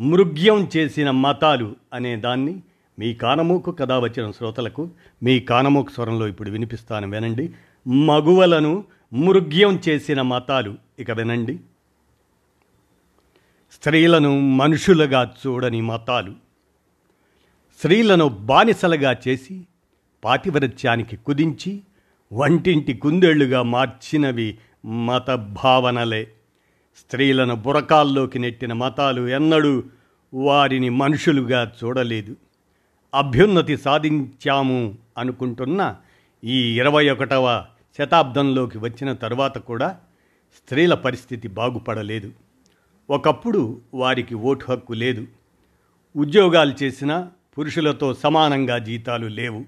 మృగ్యం చేసిన మతాలు అనే దాన్ని మీ కానమూకు కథ వచ్చిన శ్రోతలకు మీ కానమూకు స్వరంలో ఇప్పుడు వినిపిస్తాను వినండి. మగువలను మృగ్యం చేసిన మతాలు ఇక వినండి. స్త్రీలను మనుషులుగా చూడని మతాలు స్త్రీలను బానిసలుగా చేసి పాతివ్రత్యానికి కుదించి వంటింటి కుందేళ్ళుగా మార్చినవి మత భావనలే స్త్రీలను బురకాల్లోకి నెట్టిన మతాలు ఎన్నడూ వారిని మనుషులుగా చూడలేదు. అభ్యున్నతి సాధించాము అనుకుంటున్న ఈ ఇరవై ఒకటవ శతాబ్దంలోకి వచ్చిన తరువాత కూడా స్త్రీల పరిస్థితి బాగుపడలేదు. ఒకప్పుడు వారికి ఓటు హక్కు లేదు. ఉద్యోగాలు చేసిన పురుషులతో సమానంగా జీతాలు లేవు.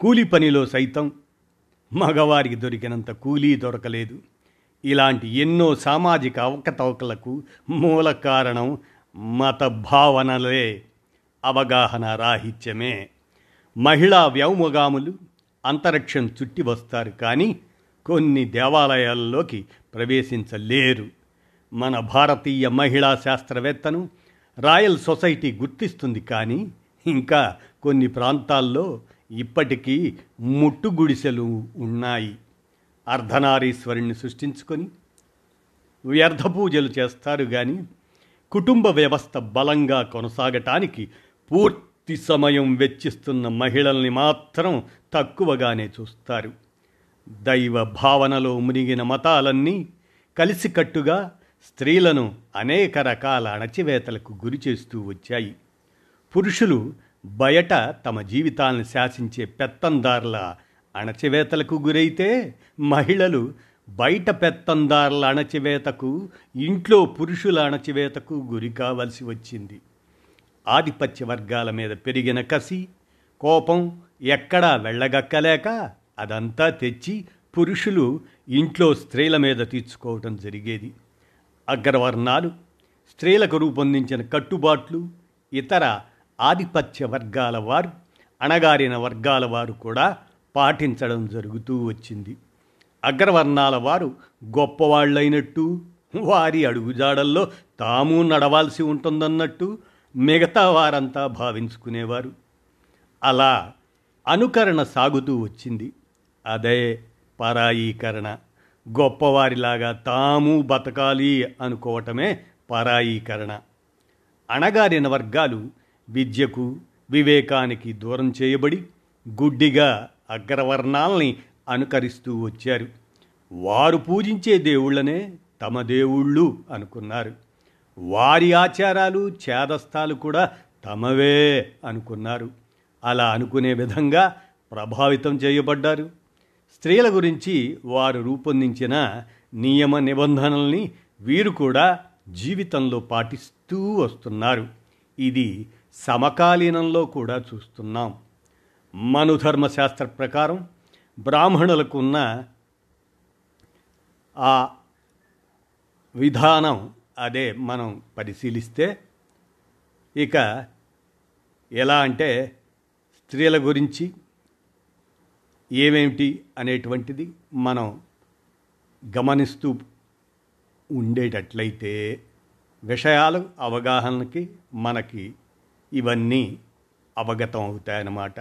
కూలి పనిలో సైతం మగవారికి దొరికినంత కూలీ దొరకలేదు. ఇలాంటి ఎన్నో సామాజిక అవకతవకలకు మూల కారణం మత భావనలే. అవగాహన రాహిత్యమే. మహిళా వ్యోమగాములు అంతరిక్షం చుట్టి వస్తారు కానీ కొన్ని దేవాలయాల్లోకి ప్రవేశించలేరు. మన భారతీయ మహిళా శాస్త్రవేత్తను రాయల్ సొసైటీ గుర్తిస్తుంది కానీ ఇంకా కొన్ని ప్రాంతాల్లో ఇప్పటికీ ముట్టుగుడిసెలు ఉన్నాయి. అర్ధనారీశ్వరుణ్ణి సృష్టించుకొని వ్యర్థ పూజలు చేస్తారు కానీ కుటుంబ వ్యవస్థ బలంగా కొనసాగటానికి పూర్తి సమయం వెచ్చిస్తున్న మహిళల్ని మాత్రం తక్కువగానే చూస్తారు. దైవ భావనలో మునిగిన మతాలన్నీ కలిసికట్టుగా స్త్రీలను అనేక రకాల అణచివేతలకు గురి చేస్తూ వచ్చాయి. పురుషులు బయట తమ జీవితాలను శాసించే పెత్తందారుల అణచివేతలకు గురైతే మహిళలు బయట పెత్తందారుల అణచివేతకు ఇంట్లో పురుషుల అణచివేతకు గురి కావలసి వచ్చింది. ఆధిపత్య వర్గాల మీద పెరిగిన కసి కోపం ఎక్కడా వెళ్ళగక్కలేక అదంతా తెచ్చి పురుషులు ఇంట్లో స్త్రీల మీద తీర్చుకోవటం జరిగేది. అగ్రవర్ణాలు స్త్రీలకు రూపొందించిన కట్టుబాట్లు ఇతర ఆధిపత్య వర్గాల వారు అణగారిన వర్గాల వారు కూడా పాటించడం జరుగుతూ వచ్చింది. అగ్రవర్ణాల వారు గొప్పవాళ్ళైనట్టు వారి అడుగుజాడల్లో తాము నడవాల్సి ఉంటుందన్నట్టు మిగతా వారంతా భావించుకునేవారు. అలా అనుకరణ సాగుతూ వచ్చింది. అదే పరాయీకరణ. గొప్పవారిలాగా తాము బతకాలి అనుకోవటమే పరాయీకరణ. అణగారిన వర్గాలు విద్యకు వివేకానికి దూరం చేయబడి గుడ్డిగా అగ్రవర్ణాల్ని అనుకరిస్తూ వచ్చారు. వారు పూజించే దేవుళ్ళనే తమ దేవుళ్ళు అనుకున్నారు. వారి ఆచారాలు ఛేదస్థాలు కూడా తమవే అనుకున్నారు. అలా అనుకునే విధంగా ప్రభావితం చేయబడ్డారు. స్త్రీల గురించి వారు రూపొందించిన నియమ నిబంధనల్ని వీరు కూడా జీవితంలో పాటిస్తూ వస్తున్నారు. ఇది సమకాలీనంలో కూడా చూస్తున్నాం. మనుధర్మశాస్త్ర ప్రకారం బ్రాహ్మణులకు ఉన్న ఆ విధానం అదే మనం పరిశీలిస్తే ఇక ఎలా అంటే స్త్రీల గురించి ఏమేమిటి అనేటువంటిది మనం గమనిస్తూ ఉండేటట్లయితే విషయాలు అవగాహనకి మనకి ఇవన్నీ అవగతం అవుతాయన్నమాట.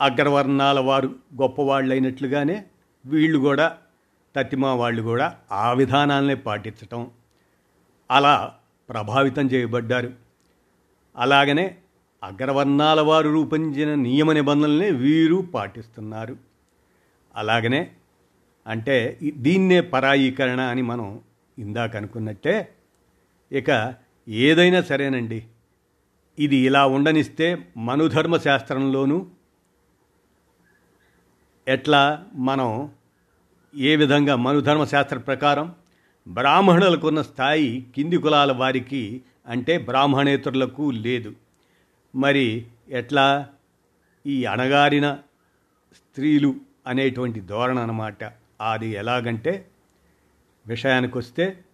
అగ్రవర్ణాల వారు గొప్పవాళ్ళైనట్లుగానే వీళ్ళు కూడా తత్తిమా వాళ్ళు కూడా ఆ విధానాలనే పాటించటం. అలా ప్రభావితం చేయబడ్డారు. అలాగనే అగ్రవర్ణాల వారు రూపొందించిన నియమ నిబంధనలనే వీరు పాటిస్తున్నారు. అలాగనే అంటే దీన్నే పరాయీకరణ అని మనం ఇందాక అనుకున్నట్టే ఇక ఏదైనా సరేనండి. ఇది ఇలా ఉండనిస్తే మనుధర్మ శాస్త్రంలోనూ ఎట్లా మనం ఏ విధంగా మనుధర్మశాస్త్ర ప్రకారం బ్రాహ్మణులకున్న స్థాయి కింది కులాల వారికి అంటే బ్రాహ్మణేతరులకు లేదు. మరి ఎట్లా ఈ అణగారిన స్త్రీలు అనేటువంటి ధోరణ అన్నమాట. అది ఎలాగంటే విషయానికి వస్తే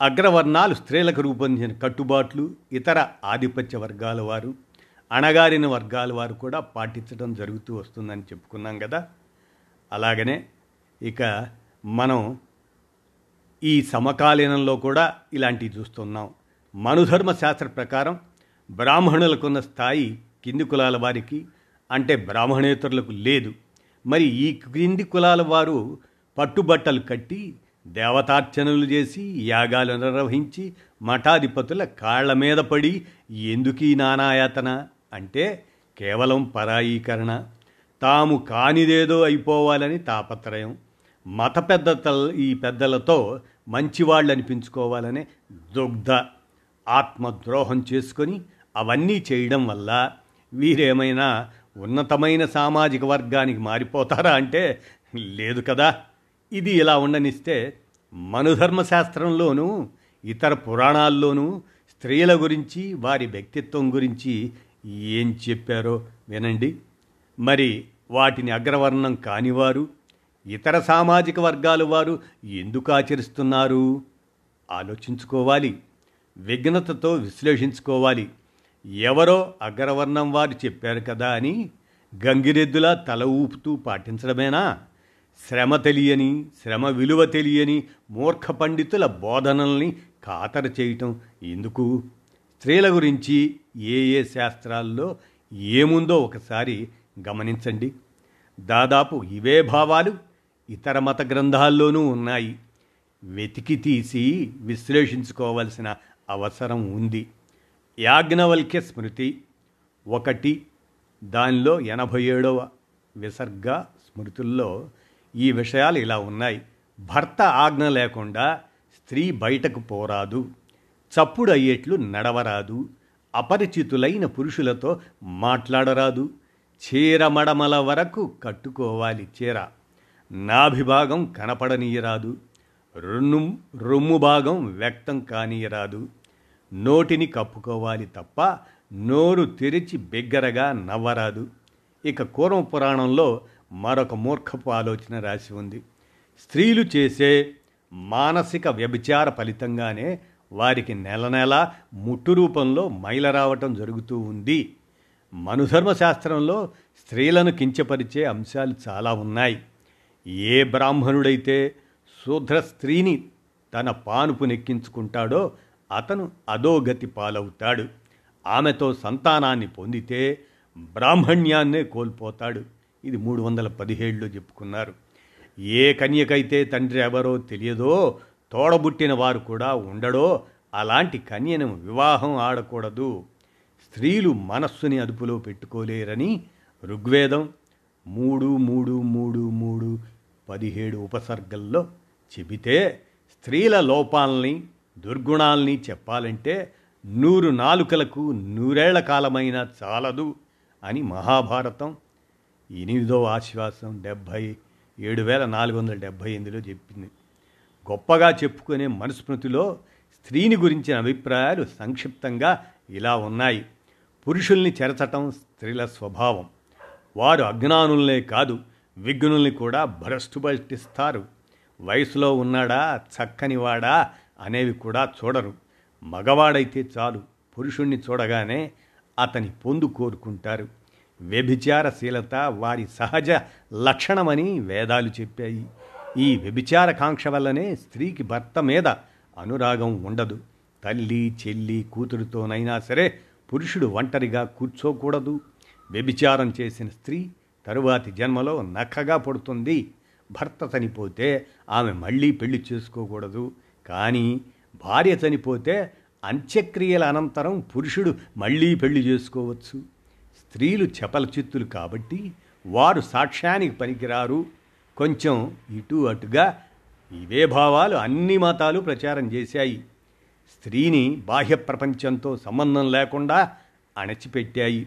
అగ్రవర్ణాలు స్త్రీలకు రూపొందించిన కట్టుబాట్లు ఇతర ఆధిపత్య వర్గాల వారు అణగారిన వర్గాల వారు కూడా పాటించడం జరుగుతూ వస్తుందని చెప్పుకున్నాం కదా. అలాగనే ఇక మనం ఈ సమకాలీనంలో కూడా ఇలాంటివి చూస్తున్నాం. మనుధర్మ శాస్త్ర ప్రకారం బ్రాహ్మణులకున్న స్థాయి కింది కులాల వారికి అంటే బ్రాహ్మణేతరులకు లేదు. మరి ఈ క్రింది కులాల వారు పట్టుబట్టలు కట్టి దేవతార్చనలు చేసి యాగాలు నిర్వహించి మఠాధిపతుల కాళ్ళ మీద పడి ఎందుకీ నానాయాతన? అంటే కేవలం పరాయీకరణ. తాము కానిదేదో అయిపోవాలని తాపత్రయం. మత పెద్ద ఈ పెద్దలతో మంచివాళ్ళు అనిపించుకోవాలనే దుగ్ధ ఆత్మద్రోహం చేసుకొని అవన్నీ చేయడం వల్ల వీరేమైనా ఉన్నతమైన సామాజిక వర్గానికి మారిపోతారా అంటే లేదు కదా. ఇది ఇలా ఉండనిస్తే మనుధర్మశాస్త్రంలోనూ ఇతర పురాణాల్లోనూ స్త్రీల గురించి వారి వ్యక్తిత్వం గురించి ఏం చెప్పారో వినండి. మరి వాటిని అగ్రవర్ణం కానివారు ఇతర సామాజిక వర్గాల వారు ఎందుకు ఆచరిస్తున్నారు? ఆలోచించుకోవాలి. విఘ్నతతో విశ్లేషించుకోవాలి. ఎవరో అగ్రవర్ణం వారు చెప్పారు కదా అని గంగిరెద్దులా తల ఊపుతూ పాటించడమేనా? శ్రమ తెలియని శ్రమ విలువ తెలియని మూర్ఖ పండితుల బోధనల్ని ఖాతరు చేయటం ఎందుకు? స్త్రీల గురించి ఏ ఏ శాస్త్రాల్లో ఏముందో ఒకసారి గమనించండి. దాదాపు ఇవే భావాలు ఇతర మత గ్రంథాల్లోనూ ఉన్నాయి. వెతికి తీసి విశ్లేషించుకోవలసిన అవసరం ఉంది. యాజ్ఞవల్క్య స్మృతి ఒకటి దానిలో ఎనభై ఏడవ విసర్గ స్మృతుల్లో ఈ విషయాలు ఇలా ఉన్నాయి. భర్త ఆజ్ఞ లేకుండా స్త్రీ బయటకు పోరాదు. చప్పుడు అయ్యేట్లు నడవరాదు. అపరిచితులైన పురుషులతో మాట్లాడరాదు. చీరమడమల వరకు కట్టుకోవాలి చీర. నాభిభాగం కనపడనీయరాదు. రొన్ను రొమ్ము భాగం వ్యక్తం కానీయరాదు. నోటిని కప్పుకోవాలి తప్ప నోరు తెరిచి బిగ్గరగా నవ్వరాదు. ఇక కూర్మ పురాణంలో మరొక మూర్ఖపు ఆలోచన రాసి ఉంది. స్త్రీలు చేసే మానసిక వ్యభిచార ఫలితంగానే వారికి నెల నెల ముట్టు రూపంలో మైల రావటం జరుగుతూ ఉంది. మనుధర్మశాస్త్రంలో స్త్రీలను కించపరిచే అంశాలు చాలా ఉన్నాయి. ఏ బ్రాహ్మణుడైతే శూద్ర స్త్రీని తన పానుపు నెక్కించుకుంటాడో అతను అధోగతి పాలవుతాడు. ఆమెతో సంతానాన్ని పొందితే బ్రాహ్మణ్యాన్నే కోల్పోతాడు. ఇది మూడు వందల పదిహేడులో చెప్పుకున్నారు. ఏ కన్యకైతే తండ్రి ఎవరో తెలియదో తోడబుట్టిన వారు కూడా ఉండడో అలాంటి కన్యను వివాహం ఆడకూడదు. స్త్రీలు మనస్సుని అదుపులో పెట్టుకోలేరని ఋగ్వేదం మూడు మూడు మూడు మూడు పదిహేడు ఉపసర్గల్లో చెబితే స్త్రీల లోపాలని దుర్గుణాల్ని చెప్పాలంటే నూరు నాలుకలకు నూరేళ్ళ కాలమైన చాలదు అని మహాభారతం ఎనిమిదో ఆశ్వాసం డెబ్భై ఏడు వేల నాలుగు వందల డెబ్భై ఎనిమిదిలో చెప్పింది. గొప్పగా చెప్పుకునే మనుస్మృతిలో స్త్రీని గురించిన అభిప్రాయాలు సంక్షిప్తంగా ఇలా ఉన్నాయి. పురుషుల్ని చెరచటం స్త్రీల స్వభావం. వారు అజ్ఞానులనే కాదు విఘ్నుల్ని కూడా భ్రష్టుపట్టిస్తారు వయసులో ఉన్నాడా చక్కనివాడా అనేవి కూడా చూడరు. మగవాడైతే చాలు పురుషుణ్ణి చూడగానే అతని పొందు కోరుకుంటారు. వ్యభిచారశీలత వారి సహజ లక్షణమని వేదాలు చెప్పాయి. ఈ వ్యభిచార కాంక్ష వల్లనే స్త్రీకి భర్త మీద అనురాగం ఉండదు. తల్లి చెల్లి కూతురుతోనైనా సరే పురుషుడు ఒంటరిగా కూర్చోకూడదు. వ్యభిచారం చేసిన స్త్రీ తరువాతి జన్మలో నక్కగా పడుతుంది. భర్త చనిపోతే ఆమె మళ్ళీ పెళ్ళి చేసుకోకూడదు. కానీ భార్య చనిపోతే అంత్యక్రియల అనంతరం పురుషుడు మళ్ళీ పెళ్ళి చేసుకోవచ్చు. స్త్రీలు చపల చిత్తులు కాబట్టి వారు సాక్ష్యానికి పనికిరారు. కొంచెం ఇటు అటుగా ఇవే భావాలు అన్ని మతాలు ప్రచారం చేశాయి. స్త్రీని బాహ్య ప్రపంచంతో సంబంధం లేకుండా అణచిపెట్టాయి.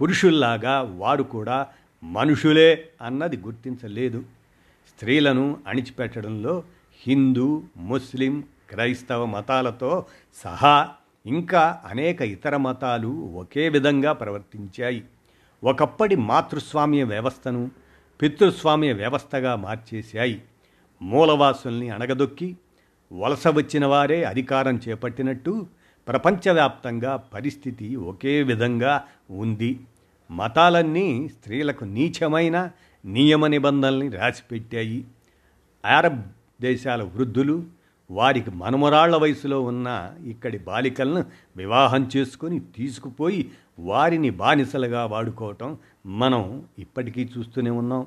పురుషుల్లాగా వారు కూడా మనుషులే అన్నది గుర్తించలేదు. స్త్రీలను అణిచిపెట్టడంలో హిందూ ముస్లిం క్రైస్తవ మతాలతో సహా ఇంకా అనేక ఇతర మతాలు ఒకే విధంగా ప్రవర్తించాయి. ఒకప్పటి మాతృస్వామ్య వ్యవస్థను పితృస్వామ్య వ్యవస్థగా మార్చేశాయి. మూలవాసుల్ని అణగదొక్కి వలస వచ్చిన వారే అధికారం చేపట్టినట్టు ప్రపంచవ్యాప్తంగా పరిస్థితి ఒకే విధంగా ఉంది. మతాలన్నీ స్త్రీలకు నీచమైన నియమ నిబంధనల్ని రాసిపెట్టాయి. అరబ్ దేశాల వృద్ధులు వారికి మనమరాళ్ళ వయసులో ఉన్న ఇక్కడి బాలికలను వివాహం చేసుకొని తీసుకుపోయి వారిని బానిసలుగా వాడుకోవటం మనం ఇప్పటికీ చూస్తూనే ఉన్నాం.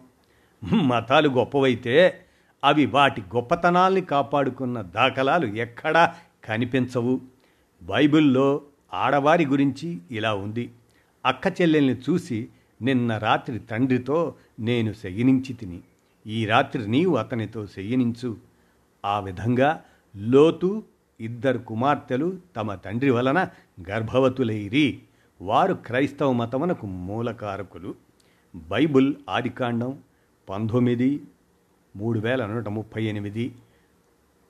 మతాలు గొప్పవైతే అవి వాటి గొప్పతనాల్ని కాపాడుకున్న దాఖలాలు ఎక్కడా కనిపించవు. బైబిల్లో ఆడవారి గురించి ఇలా ఉంది. అక్క చెల్లెల్ని చూసి నిన్న రాత్రి తండ్రితో నేను శయనించి తిని ఈ రాత్రి నీవు అతనితో శయనించు. ఆ విధంగా లోతు ఇద్దరు కుమార్తెలు తమ తండ్రి వలన గర్భవతులైరి. వారు క్రైస్తవ మతమునకు మూలకారకులు. బైబుల్ ఆదికాండం పంతొమ్మిది మూడు వేల నూట ముప్పై ఎనిమిది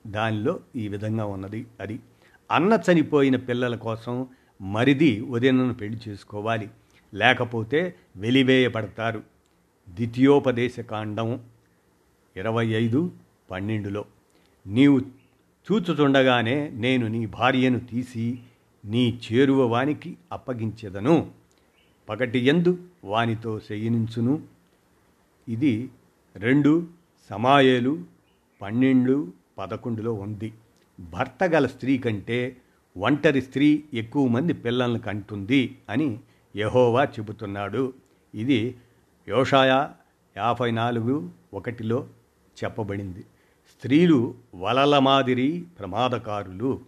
దానిలో ఈ విధంగా ఉన్నది. అది అన్న చనిపోయిన పిల్లల కోసం మరిది ఉదయనను పెళ్ళి చేసుకోవాలి. లేకపోతే వెలివేయబడతారు. ద్వితీయోపదేశ కాండం ఇరవై ఐదు పన్నెండులో నీవు చూచుచుండగానే నేను నీ భార్యను తీసి నీ చేరువ వానికి అప్పగించెదను. పగటి ఎందు వానితో చేయనించును ఇది రెండు సమాయేలు పన్నెండు పదకొండులో ఉంది. భర్త గల స్త్రీ కంటే ఒంటరి స్త్రీ ఎక్కువ మంది పిల్లల్ని కంటుంది అని యహోవా చెబుతున్నాడు. ఇది వ్యవసాయ యాభై నాలుగు ఒకటిలో చెప్పబడింది. స్త్రీలు వలల మాదిరి ప్రమాదకారులు.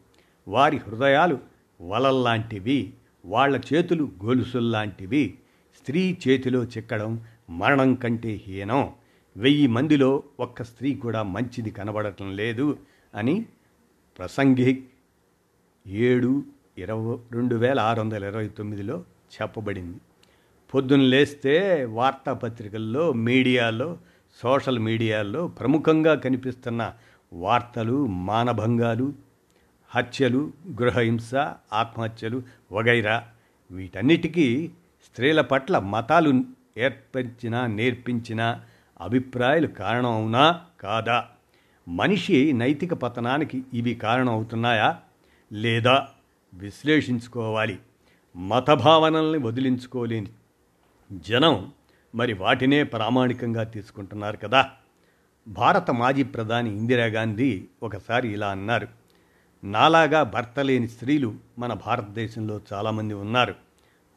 వారి హృదయాలు వలల్లాంటివి వాళ్ళ చేతులు గొలుసుల్లాంటివి స్త్రీ చేతిలో చిక్కడం మరణం కంటే హీనం. వెయ్యి మందిలో ఒక్క స్త్రీ కూడా మంచిది కనబడటం లేదు అని ప్రసంగి ఏడు ఇరవై రెండు వేల ఆరు వందల ఇరవై తొమ్మిదిలో చెప్పబడింది. పొద్దున్న లేస్తే వార్తాపత్రికల్లో మీడియాలో సోషల్ మీడియాల్లో ప్రముఖంగా కనిపిస్తున్న వార్తలు మానభంగాలు హత్యలు గృహహింస ఆత్మహత్యలు వగైరా వీటన్నిటికీ స్త్రీల పట్ల మతాలు ఏర్పరిచిన నేర్పించిన అభిప్రాయాలు కారణం అవునా కాదా? మనిషి నైతిక పతనానికి ఇవి కారణం అవుతున్నాయా లేదా? విశ్లేషించుకోవాలి. మత భావనల్ని వదిలించుకోలేని జనం మరి వాటినే ప్రామాణికంగా తీసుకుంటున్నారు కదా? భారత మాజీ ప్రధాని ఇందిరాగాంధీ ఒకసారి ఇలా అన్నారు. నాలాగా భర్త లేని స్త్రీలు మన భారతదేశంలో చాలామంది ఉన్నారు.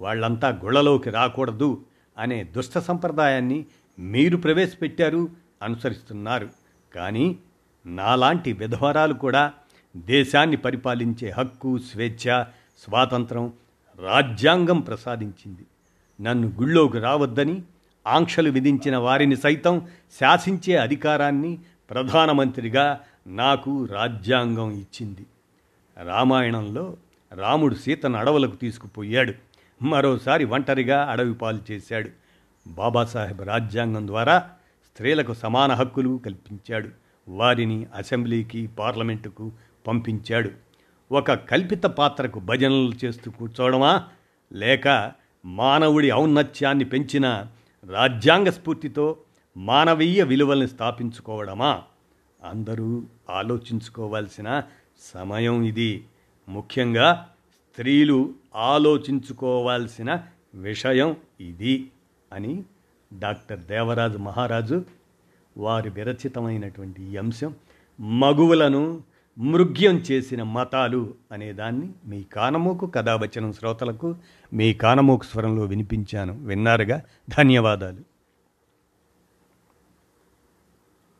వాళ్ళంతా గుళ్ళలోకి రాకూడదు అనే దుష్ట సంప్రదాయాన్ని మీరు ప్రవేశపెట్టారు అనుసరిస్తున్నారు. కానీ నాలాంటి విధవరాలు కూడా దేశాన్ని పరిపాలించే హక్కు స్వేచ్ఛ స్వాతంత్రం రాజ్యాంగం ప్రసాదించింది. నన్ను గుళ్ళోకి రావద్దని ఆంక్షలు విధించిన వారిని సైతం శాసించే అధికారాన్ని ప్రధానమంత్రిగా నాకు రాజ్యాంగం ఇచ్చింది. రామాయణంలో రాముడు సీతను అడవులకు తీసుకుపోయాడు. మరోసారి ఒంటరిగా అడవి పాలు చేశాడు. బాబాసాహెబ్ రాజ్యాంగం ద్వారా స్త్రీలకు సమాన హక్కులు కల్పించాడు. వారిని అసెంబ్లీకి పార్లమెంటుకు పంపించాడు. ఒక కల్పిత పాత్రకు భజనలు చేస్తూ కూర్చోవడమా? లేక మానవుడి ఔన్నత్యాన్ని పెంచిన రాజ్యాంగ స్ఫూర్తితో మానవీయ విలువల్ని స్థాపించుకోవడమా? అందరూ ఆలోచించుకోవాల్సిన సమయం ఇది. ముఖ్యంగా స్త్రీలు ఆలోచించుకోవాల్సిన విషయం ఇది అని డాక్టర్ దేవరాజు మహారాజు వారి విరచితమైనటువంటి ఈ అంశం మగువులను మృగ్యం చేసిన మతాలు అనేదాన్ని మీ కానమోకు కథావచనం శ్రోతలకు మీ కానమోకు స్వరంలో వినిపించాను. విన్నారుగా? ధన్యవాదాలు.